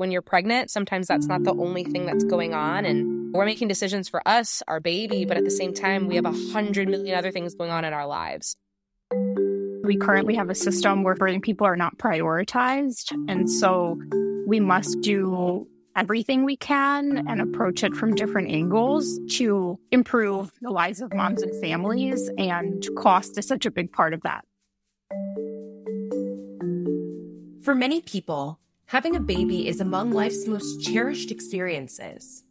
when you're pregnant, sometimes that's not the only thing that's going on. And we're making decisions for us, our baby, but at the same time, we have a hundred million other things going on in our lives. We currently have a system where birthing people are not prioritized. And so we must do everything we can and approach it from different angles to improve the lives of moms and families. And cost is such a big part of that. For many people, having a baby is among life's most cherished experiences.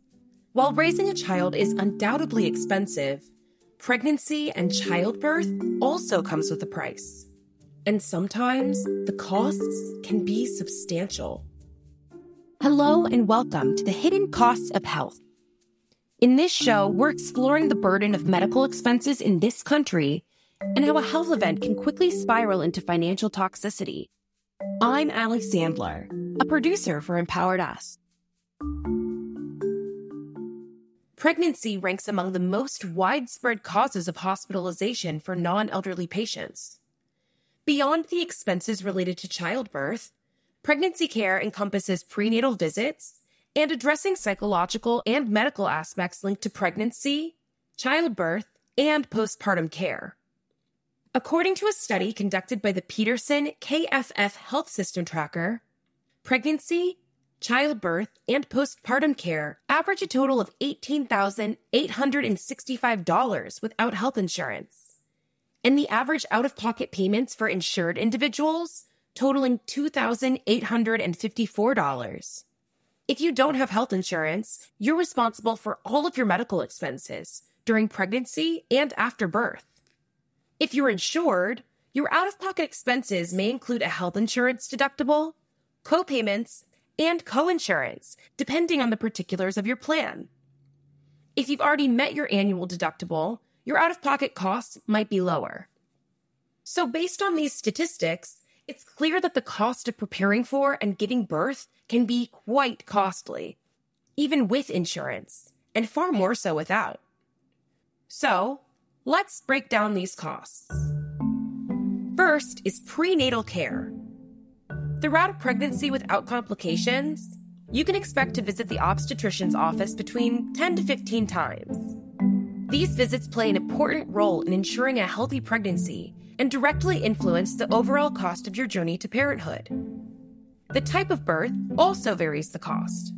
While raising a child is undoubtedly expensive, pregnancy and childbirth also comes with a price. And sometimes the costs can be substantial. Hello and welcome to the Hidden Costs of Health. In this show, we're exploring the burden of medical expenses in this country and how a health event can quickly spiral into financial toxicity. I'm Allie Sandler, a producer for Empowered Us. Pregnancy ranks among the most widespread causes of hospitalization for non elderly patients. Beyond the expenses related to childbirth, pregnancy care encompasses prenatal visits and addressing psychological and medical aspects linked to pregnancy, childbirth, and postpartum care. According to a study conducted by the Peterson KFF Health System Tracker, pregnancy, childbirth, and postpartum care average a total of $18,865 without health insurance. And the average out of pocket payments for insured individuals totaling $2,854. If you don't have health insurance, you're responsible for all of your medical expenses during pregnancy and after birth. If you're insured, your out of pocket expenses may include a health insurance deductible, co-payments, and co-insurance, depending on the particulars of your plan. If you've already met your annual deductible, your out of pocket costs might be lower. So, based on these statistics, it's clear that the cost of preparing for and giving birth can be quite costly, even with insurance, and far more so without. So, Let's break down these costs. First is prenatal care. Throughout a pregnancy without complications, you can expect to visit the obstetrician's office between 10 to 15 times. These visits play an important role in ensuring a healthy pregnancy and directly influence the overall cost of your journey to parenthood. The type of birth also varies the cost.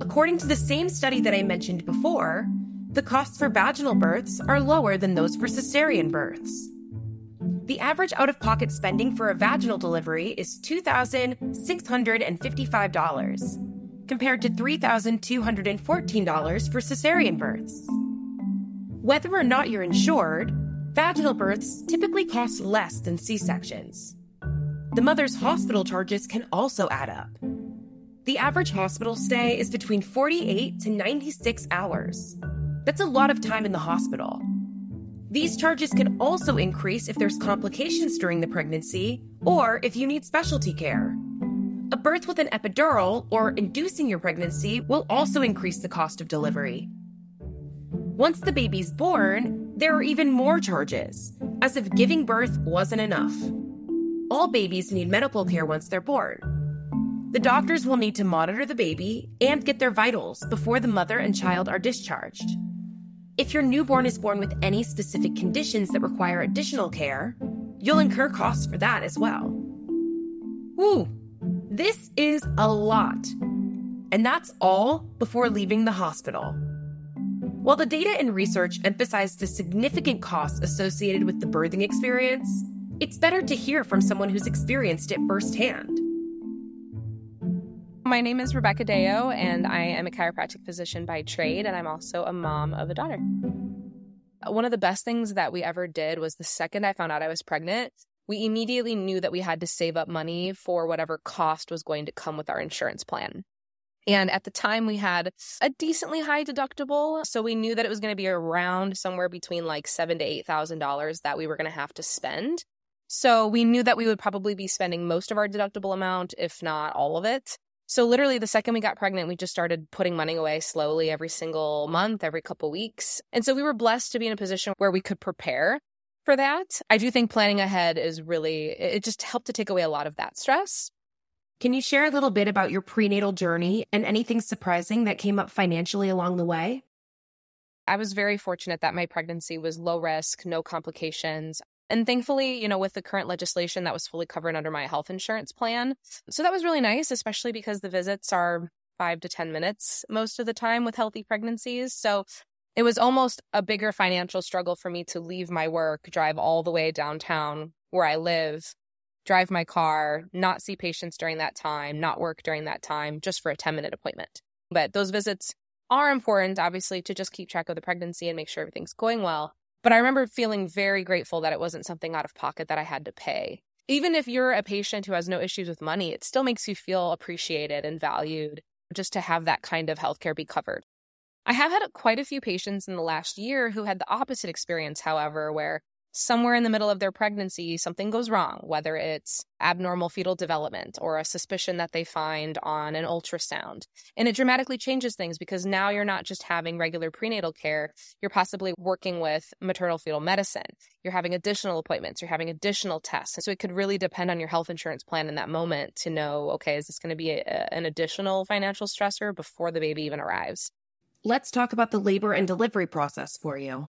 According to the same study that I mentioned before, the costs for vaginal births are lower than those for cesarean births. The average out of pocket spending for a vaginal delivery is $2,655, compared to $3,214 for cesarean births. Whether or not you're insured, vaginal births typically cost less than C sections. The mother's hospital charges can also add up. The average hospital stay is between 48 to 96 hours, that's a lot of time in the hospital. These charges can also increase if there's complications during the pregnancy or if you need specialty care. A birth with an epidural or inducing your pregnancy will also increase the cost of delivery. Once the baby's born, there are even more charges, as if giving birth wasn't enough. All babies need medical care once they're born. The doctors will need to monitor the baby and get their vitals before the mother and child are discharged. If your newborn is born with any specific conditions that require additional care, you'll incur costs for that as well. Woo! This is a lot. And that's all before leaving the hospital. While the data and research emphasize the significant costs associated with the birthing experience, it's better to hear from someone who's experienced it firsthand. My name is Rebecca Deyo, and I am a chiropractic physician by trade, and I'm also a mom of a daughter. One of the best things that we ever did was the second I found out I was pregnant, we immediately knew that we had to save up money for whatever cost was going to come with our insurance plan. And at the time, we had a decently high deductible. So we knew that it was going to be around somewhere between like seven to eight thousand dollars that we were going to have to spend. So we knew that we would probably be spending most of our deductible amount, if not all of it. So literally the second we got pregnant, we just started putting money away slowly every single month, every couple weeks. And so we were blessed to be in a position where we could prepare for that. I do think planning ahead is really, it just helped to take away a lot of that stress. Can you share a little bit about your prenatal journey and anything surprising that came up financially along the way? I was very fortunate that my pregnancy was low risk, no complications. And thankfully, you know, with the current legislation, that was fully covered under my health insurance plan. So that was really nice, especially because the visits are five to 10 minutes most of the time with healthy pregnancies. So it was almost a bigger financial struggle for me to leave my work, drive all the way downtown where I live, drive my car, not see patients during that time, not work during that time, just for a 10 minute appointment. But those visits are important, obviously, to just keep track of the pregnancy and make sure everything's going well. But I remember feeling very grateful that it wasn't something out of pocket that I had to pay. Even if you're a patient who has no issues with money, it still makes you feel appreciated and valued just to have that kind of healthcare be covered. I have had quite a few patients in the last year who had the opposite experience, however, where somewhere in the middle of their pregnancy, something goes wrong, whether it's abnormal fetal development or a suspicion that they find on an ultrasound. And it dramatically changes things because now you're not just having regular prenatal care, you're possibly working with maternal fetal medicine. You're having additional appointments, you're having additional tests. And so it could really depend on your health insurance plan in that moment to know okay, is this going to be a, an additional financial stressor before the baby even arrives? Let's talk about the labor and delivery process for you.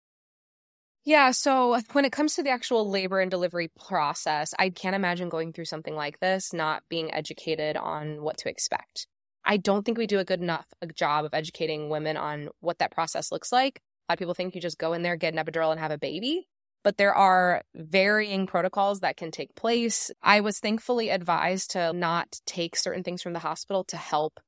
Yeah. So uh, when it comes to the actual labor and delivery process, I can't imagine going through something like this, not being educated on what to expect. I don't think we do a good enough a job of educating women on what that process looks like. A lot of people think you just go in there, get an epidural, and have a baby. But there are varying protocols that can take place. I was thankfully advised to not take certain things from the hospital to help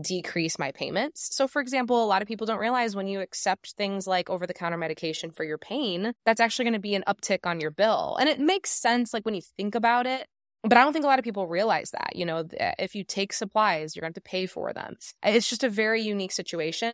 decrease my payments. So, for example, a lot of people don't realize when you accept things like over the counter medication for your pain, that's actually going to be an uptick on your bill. And it makes sense, like when you think about it. But I don't think a lot of people realize that. You know, if you take supplies, you're going to have to pay for them. It's just a very unique situation.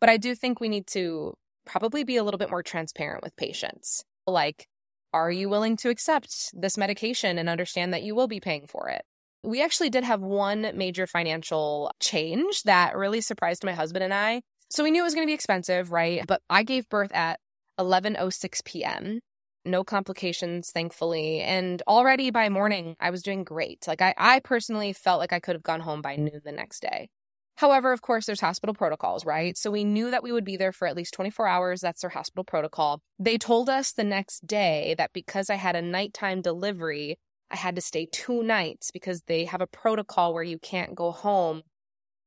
But I do think we need to probably be a little bit more transparent with patients. Like, are you willing to accept this medication and understand that you will be paying for it? We actually did have one major financial change that really surprised my husband and I. So we knew it was going to be expensive, right? But I gave birth at 11:06 p.m. No complications, thankfully. And already by morning, I was doing great. Like I, I personally felt like I could have gone home by noon the next day. However, of course, there's hospital protocols, right? So we knew that we would be there for at least 24 hours. That's their hospital protocol. They told us the next day that because I had a nighttime delivery, I had to stay two nights because they have a protocol where you can't go home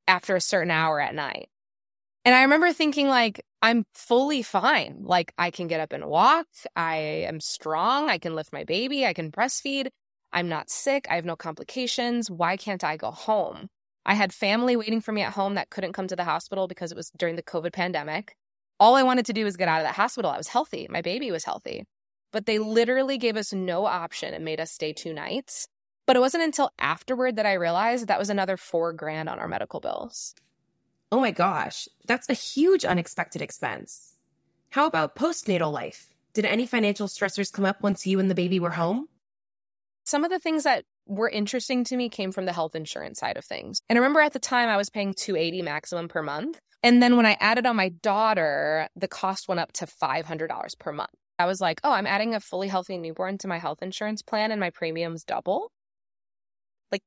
after a certain hour at night. And I remember thinking, like, I'm fully fine. Like, I can get up and walk. I am strong. I can lift my baby. I can breastfeed. I'm not sick. I have no complications. Why can't I go home? I had family waiting for me at home that couldn't come to the hospital because it was during the COVID pandemic. All I wanted to do was get out of that hospital. I was healthy. My baby was healthy but they literally gave us no option and made us stay two nights. But it wasn't until afterward that I realized that was another four grand on our medical bills. Oh my gosh, that's a huge unexpected expense. How about postnatal life? Did any financial stressors come up once you and the baby were home? Some of the things that were interesting to me came from the health insurance side of things. And I remember at the time I was paying 280 maximum per month. And then when I added on my daughter, the cost went up to $500 per month. I was like, oh, I'm adding a fully healthy newborn to my health insurance plan and my premiums double. Like,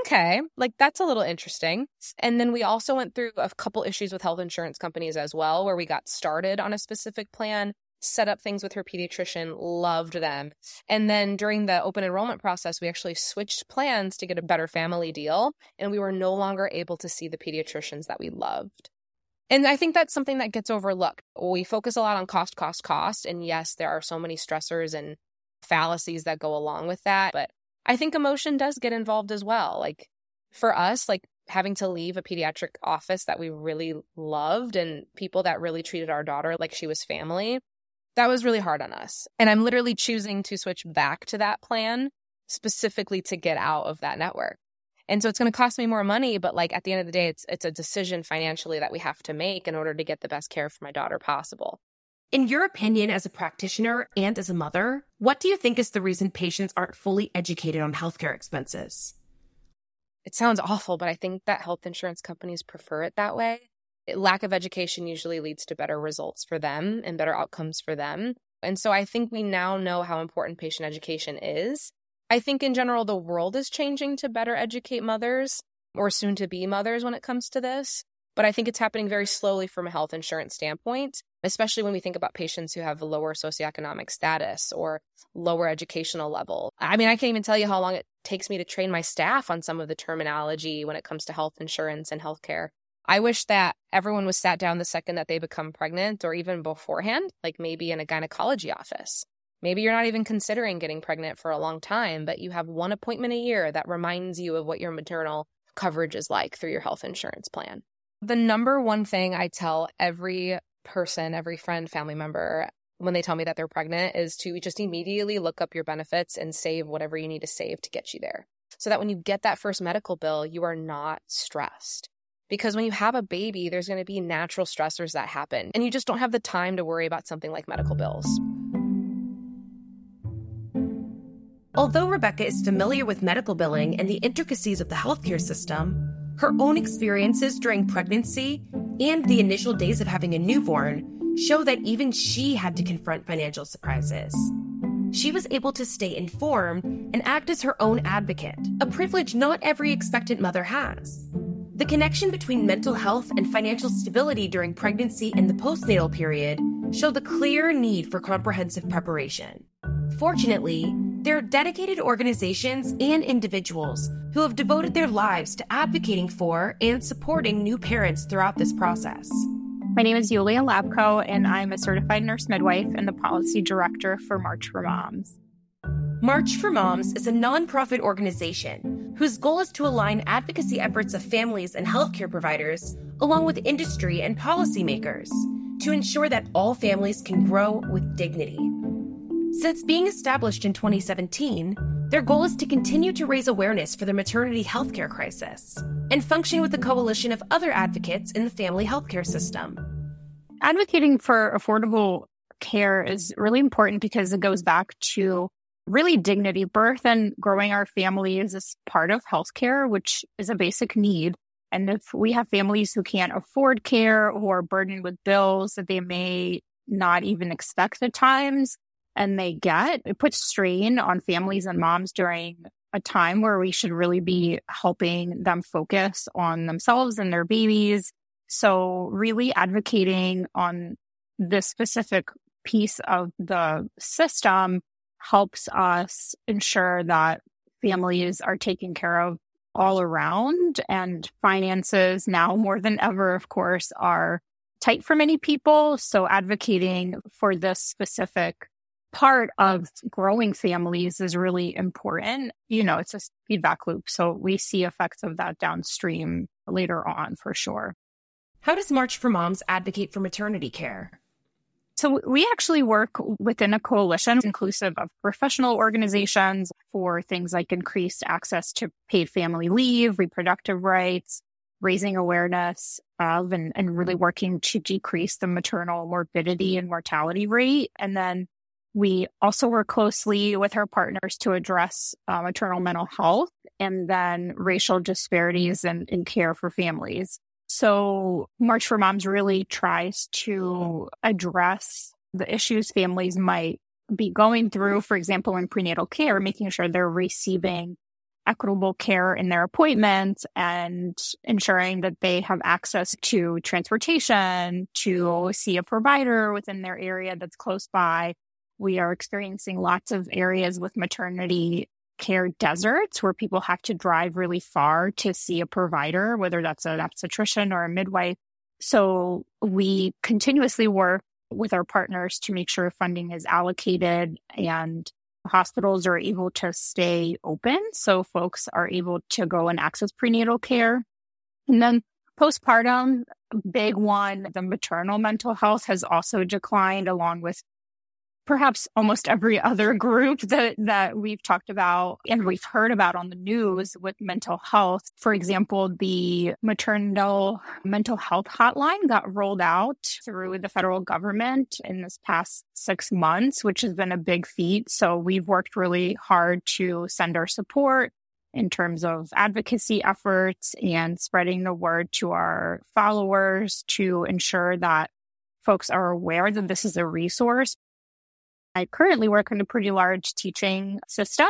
okay, like that's a little interesting. And then we also went through a couple issues with health insurance companies as well, where we got started on a specific plan, set up things with her pediatrician, loved them. And then during the open enrollment process, we actually switched plans to get a better family deal. And we were no longer able to see the pediatricians that we loved. And I think that's something that gets overlooked. We focus a lot on cost, cost, cost. And yes, there are so many stressors and fallacies that go along with that. But I think emotion does get involved as well. Like for us, like having to leave a pediatric office that we really loved and people that really treated our daughter like she was family, that was really hard on us. And I'm literally choosing to switch back to that plan specifically to get out of that network. And so it's going to cost me more money, but like at the end of the day, it's it's a decision financially that we have to make in order to get the best care for my daughter possible. In your opinion, as a practitioner and as a mother, what do you think is the reason patients aren't fully educated on healthcare expenses? It sounds awful, but I think that health insurance companies prefer it that way. Lack of education usually leads to better results for them and better outcomes for them. And so I think we now know how important patient education is. I think in general, the world is changing to better educate mothers or soon to be mothers when it comes to this. But I think it's happening very slowly from a health insurance standpoint, especially when we think about patients who have lower socioeconomic status or lower educational level. I mean, I can't even tell you how long it takes me to train my staff on some of the terminology when it comes to health insurance and healthcare. I wish that everyone was sat down the second that they become pregnant or even beforehand, like maybe in a gynecology office. Maybe you're not even considering getting pregnant for a long time, but you have one appointment a year that reminds you of what your maternal coverage is like through your health insurance plan. The number one thing I tell every person, every friend, family member, when they tell me that they're pregnant is to just immediately look up your benefits and save whatever you need to save to get you there. So that when you get that first medical bill, you are not stressed. Because when you have a baby, there's going to be natural stressors that happen, and you just don't have the time to worry about something like medical bills. Although Rebecca is familiar with medical billing and the intricacies of the healthcare system, her own experiences during pregnancy and the initial days of having a newborn show that even she had to confront financial surprises. She was able to stay informed and act as her own advocate, a privilege not every expectant mother has. The connection between mental health and financial stability during pregnancy and the postnatal period show the clear need for comprehensive preparation. Fortunately, there are dedicated organizations and individuals who have devoted their lives to advocating for and supporting new parents throughout this process. My name is Yuliya Labko, and I'm a certified nurse midwife and the policy director for March for Moms. March for Moms is a nonprofit organization whose goal is to align advocacy efforts of families and healthcare providers along with industry and policymakers to ensure that all families can grow with dignity. Since being established in 2017, their goal is to continue to raise awareness for the maternity healthcare crisis and function with a coalition of other advocates in the family healthcare system. Advocating for affordable care is really important because it goes back to really dignity. Birth and growing our families is part of healthcare, which is a basic need. And if we have families who can't afford care or burdened with bills that they may not even expect at times, and they get. It puts strain on families and moms during a time where we should really be helping them focus on themselves and their babies. So, really advocating on this specific piece of the system helps us ensure that families are taken care of all around and finances now more than ever, of course, are tight for many people. So advocating for this specific part of growing families is really important. You know, it's a feedback loop. So we see effects of that downstream later on for sure. How does March for Moms advocate for maternity care? So we actually work within a coalition inclusive of professional organizations for things like increased access to paid family leave, reproductive rights, raising awareness of and, and really working to decrease the maternal morbidity and mortality rate. And then we also work closely with our partners to address uh, maternal mental health and then racial disparities in, in care for families. So March for Moms really tries to address the issues families might be going through, for example, in prenatal care, making sure they're receiving equitable care in their appointments and ensuring that they have access to transportation, to see a provider within their area that's close by, we are experiencing lots of areas with maternity care deserts where people have to drive really far to see a provider, whether that's an obstetrician or a midwife. So we continuously work with our partners to make sure funding is allocated and hospitals are able to stay open. So folks are able to go and access prenatal care. And then postpartum, big one, the maternal mental health has also declined along with perhaps almost every other group that, that we've talked about and we've heard about on the news with mental health. For example, the maternal mental health hotline got rolled out through the federal government in this past six months, which has been a big feat. So we've worked really hard to send our support in terms of advocacy efforts and spreading the word to our followers to ensure that folks are aware that this is a resource I currently work in a pretty large teaching system.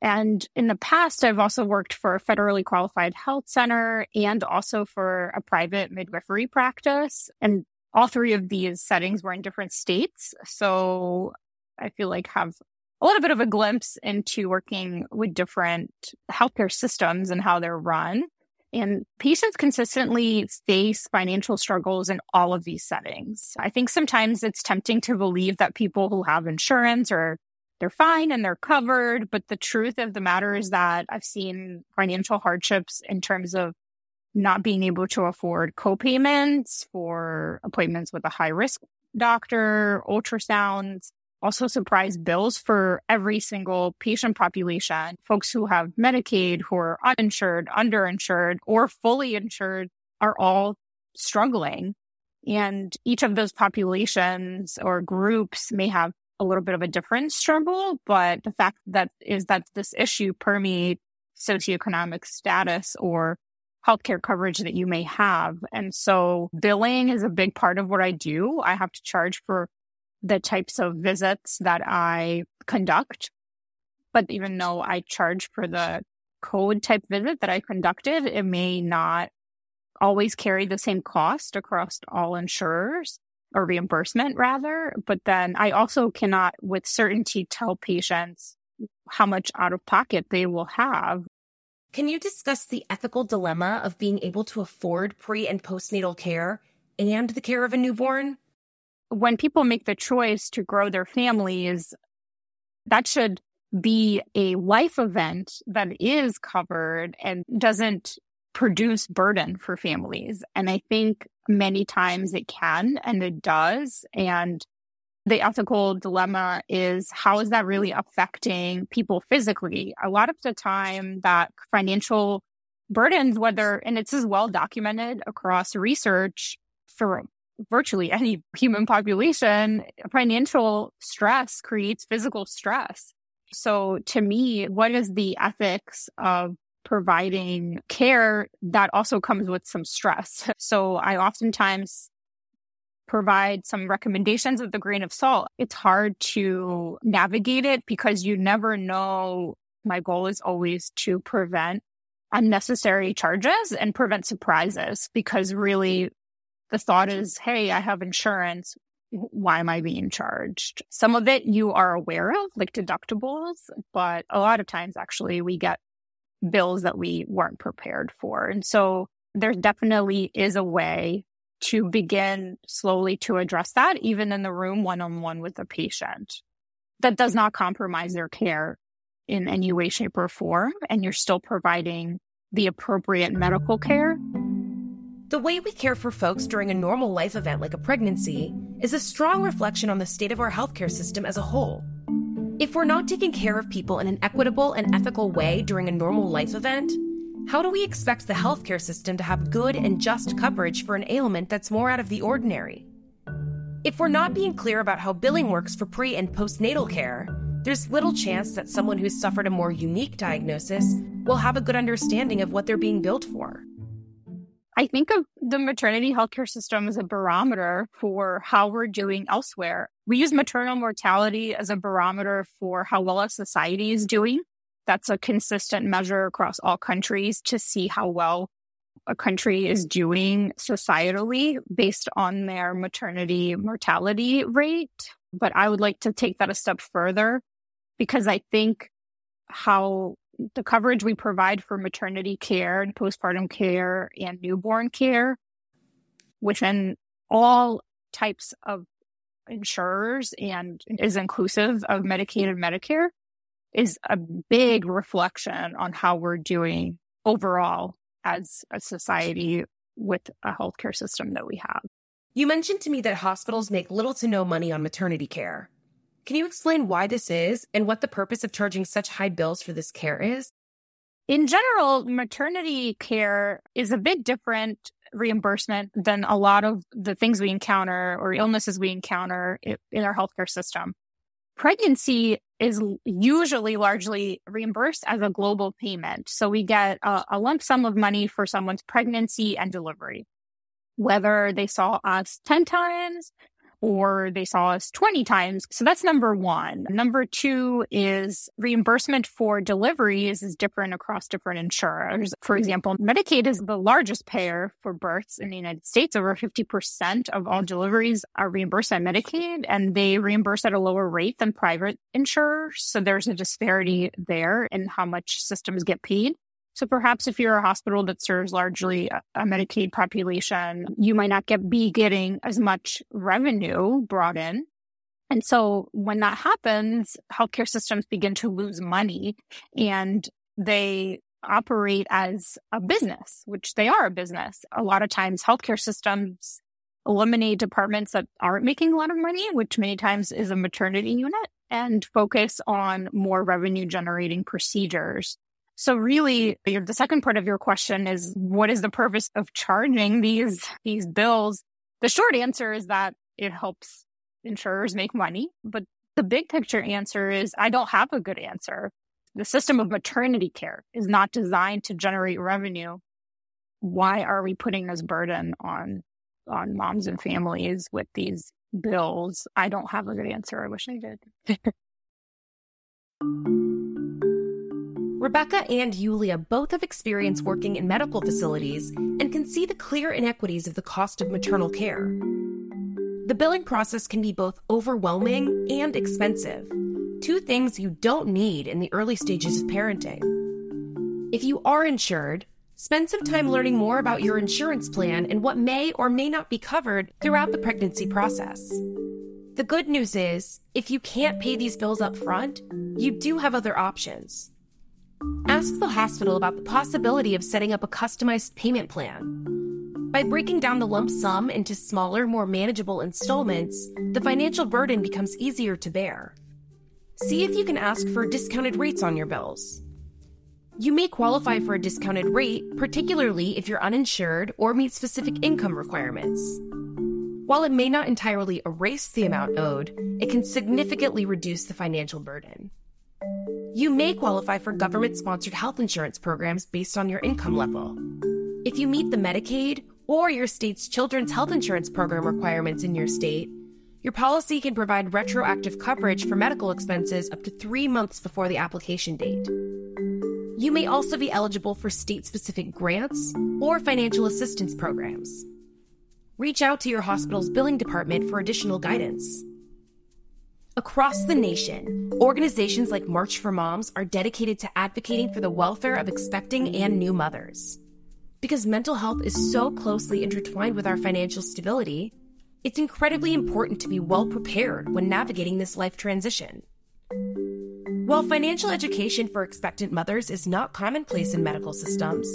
And in the past, I've also worked for a federally qualified health center and also for a private midwifery practice. And all three of these settings were in different states. So I feel like have a little bit of a glimpse into working with different healthcare systems and how they're run. And patients consistently face financial struggles in all of these settings. I think sometimes it's tempting to believe that people who have insurance or they're fine and they're covered. But the truth of the matter is that I've seen financial hardships in terms of not being able to afford co-payments for appointments with a high risk doctor, ultrasounds, also surprise bills for every single patient population. Folks who have Medicaid, who are uninsured, underinsured, or fully insured are all struggling. And each of those populations or groups may have a little bit of a different struggle, but the fact that is that this issue permeates socioeconomic status or healthcare coverage that you may have. And so billing is a big part of what I do. I have to charge for the types of visits that I conduct. But even though I charge for the code type visit that I conducted, it may not always carry the same cost across all insurers or reimbursement rather. But then I also cannot with certainty tell patients how much out of pocket they will have. Can you discuss the ethical dilemma of being able to afford pre and postnatal care and the care of a newborn? When people make the choice to grow their families, that should be a life event that is covered and doesn't produce burden for families. And I think many times it can and it does. And the ethical dilemma is how is that really affecting people physically? A lot of the time that financial burdens, whether, and it's as well documented across research for virtually any human population, financial stress creates physical stress. So to me, what is the ethics of providing care that also comes with some stress? So I oftentimes provide some recommendations with a grain of salt. It's hard to navigate it because you never know. My goal is always to prevent unnecessary charges and prevent surprises because really the thought is, hey, I have insurance. Why am I being charged? Some of it you are aware of, like deductibles, but a lot of times actually we get bills that we weren't prepared for. And so there definitely is a way to begin slowly to address that, even in the room one on one with the patient. That does not compromise their care in any way, shape, or form. And you're still providing the appropriate medical care the way we care for folks during a normal life event like a pregnancy is a strong reflection on the state of our healthcare system as a whole. If we're not taking care of people in an equitable and ethical way during a normal life event, how do we expect the healthcare system to have good and just coverage for an ailment that's more out of the ordinary? If we're not being clear about how billing works for pre and postnatal care, there's little chance that someone who's suffered a more unique diagnosis will have a good understanding of what they're being billed for. I think of the maternity healthcare system as a barometer for how we're doing elsewhere. We use maternal mortality as a barometer for how well a society is doing. That's a consistent measure across all countries to see how well a country is doing societally based on their maternity mortality rate. But I would like to take that a step further because I think how the coverage we provide for maternity care and postpartum care and newborn care within all types of insurers and is inclusive of Medicaid and Medicare is a big reflection on how we're doing overall as a society with a healthcare system that we have. You mentioned to me that hospitals make little to no money on maternity care. Can you explain why this is and what the purpose of charging such high bills for this care is? In general, maternity care is a bit different reimbursement than a lot of the things we encounter or illnesses we encounter in our healthcare system. Pregnancy is usually largely reimbursed as a global payment. So we get a, a lump sum of money for someone's pregnancy and delivery. Whether they saw us 10 times or they saw us 20 times. So that's number one. Number two is reimbursement for deliveries is different across different insurers. For mm-hmm. example, Medicaid is the largest payer for births in the United States. Over 50% of all deliveries are reimbursed by Medicaid and they reimburse at a lower rate than private insurers. So there's a disparity there in how much systems get paid. So perhaps if you're a hospital that serves largely a, Medicaid population, you might not get be getting as much revenue brought in. And so when that happens, healthcare systems begin to lose money and they operate as a business, which they are a business. A lot of times healthcare systems eliminate departments that aren't making a lot of money, which many times is a maternity unit and focus on more revenue generating procedures. So really the second part of your question is what is the purpose of charging these these bills? The short answer is that it helps insurers make money, but the big picture answer is I don't have a good answer. The system of maternity care is not designed to generate revenue. Why are we putting this burden on on moms and families with these bills? I don't have a good answer. I wish I did. Rebecca and Yuliya both have experience working in medical facilities and can see the clear inequities of the cost of maternal care. The billing process can be both overwhelming and expensive, two things you don't need in the early stages of parenting. If you are insured, spend some time learning more about your insurance plan and what may or may not be covered throughout the pregnancy process. The good news is, if you can't pay these bills up front, you do have other options. Ask the hospital about the possibility of setting up a customized payment plan. By breaking down the lump sum into smaller, more manageable installments, the financial burden becomes easier to bear. See if you can ask for discounted rates on your bills. You may qualify for a discounted rate, particularly if you're uninsured or meet specific income requirements. While it may not entirely erase the amount owed, it can significantly reduce the financial burden. You may qualify for government sponsored health insurance programs based on your income level. If you meet the Medicaid or your state's children's health insurance program requirements in your state, your policy can provide retroactive coverage for medical expenses up to three months before the application date. You may also be eligible for state specific grants or financial assistance programs. Reach out to your hospital's billing department for additional guidance. Across the nation, organizations like March for Moms are dedicated to advocating for the welfare of expecting and new mothers. Because mental health is so closely intertwined with our financial stability, it's incredibly important to be well prepared when navigating this life transition. While financial education for expectant mothers is not commonplace in medical systems,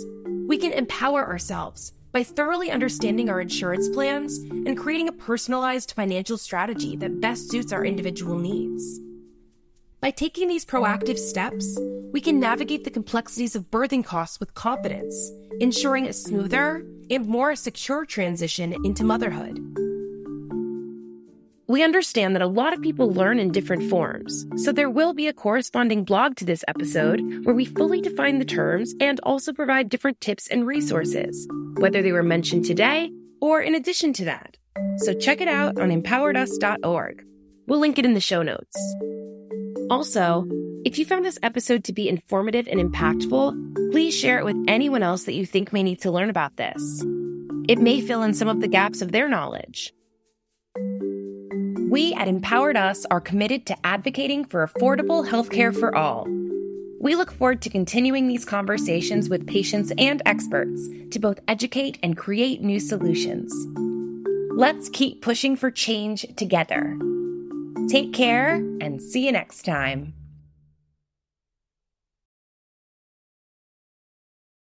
we can empower ourselves by thoroughly understanding our insurance plans and creating a personalized financial strategy that best suits our individual needs. By taking these proactive steps, we can navigate the complexities of birthing costs with confidence, ensuring a smoother and more secure transition into motherhood. We understand that a lot of people learn in different forms, so there will be a corresponding blog to this episode where we fully define the terms and also provide different tips and resources, whether they were mentioned today or in addition to that. So check it out on empoweredus.org. We'll link it in the show notes. Also, if you found this episode to be informative and impactful, please share it with anyone else that you think may need to learn about this. It may fill in some of the gaps of their knowledge. We at Empowered Us are committed to advocating for affordable healthcare for all. We look forward to continuing these conversations with patients and experts to both educate and create new solutions. Let's keep pushing for change together. Take care and see you next time.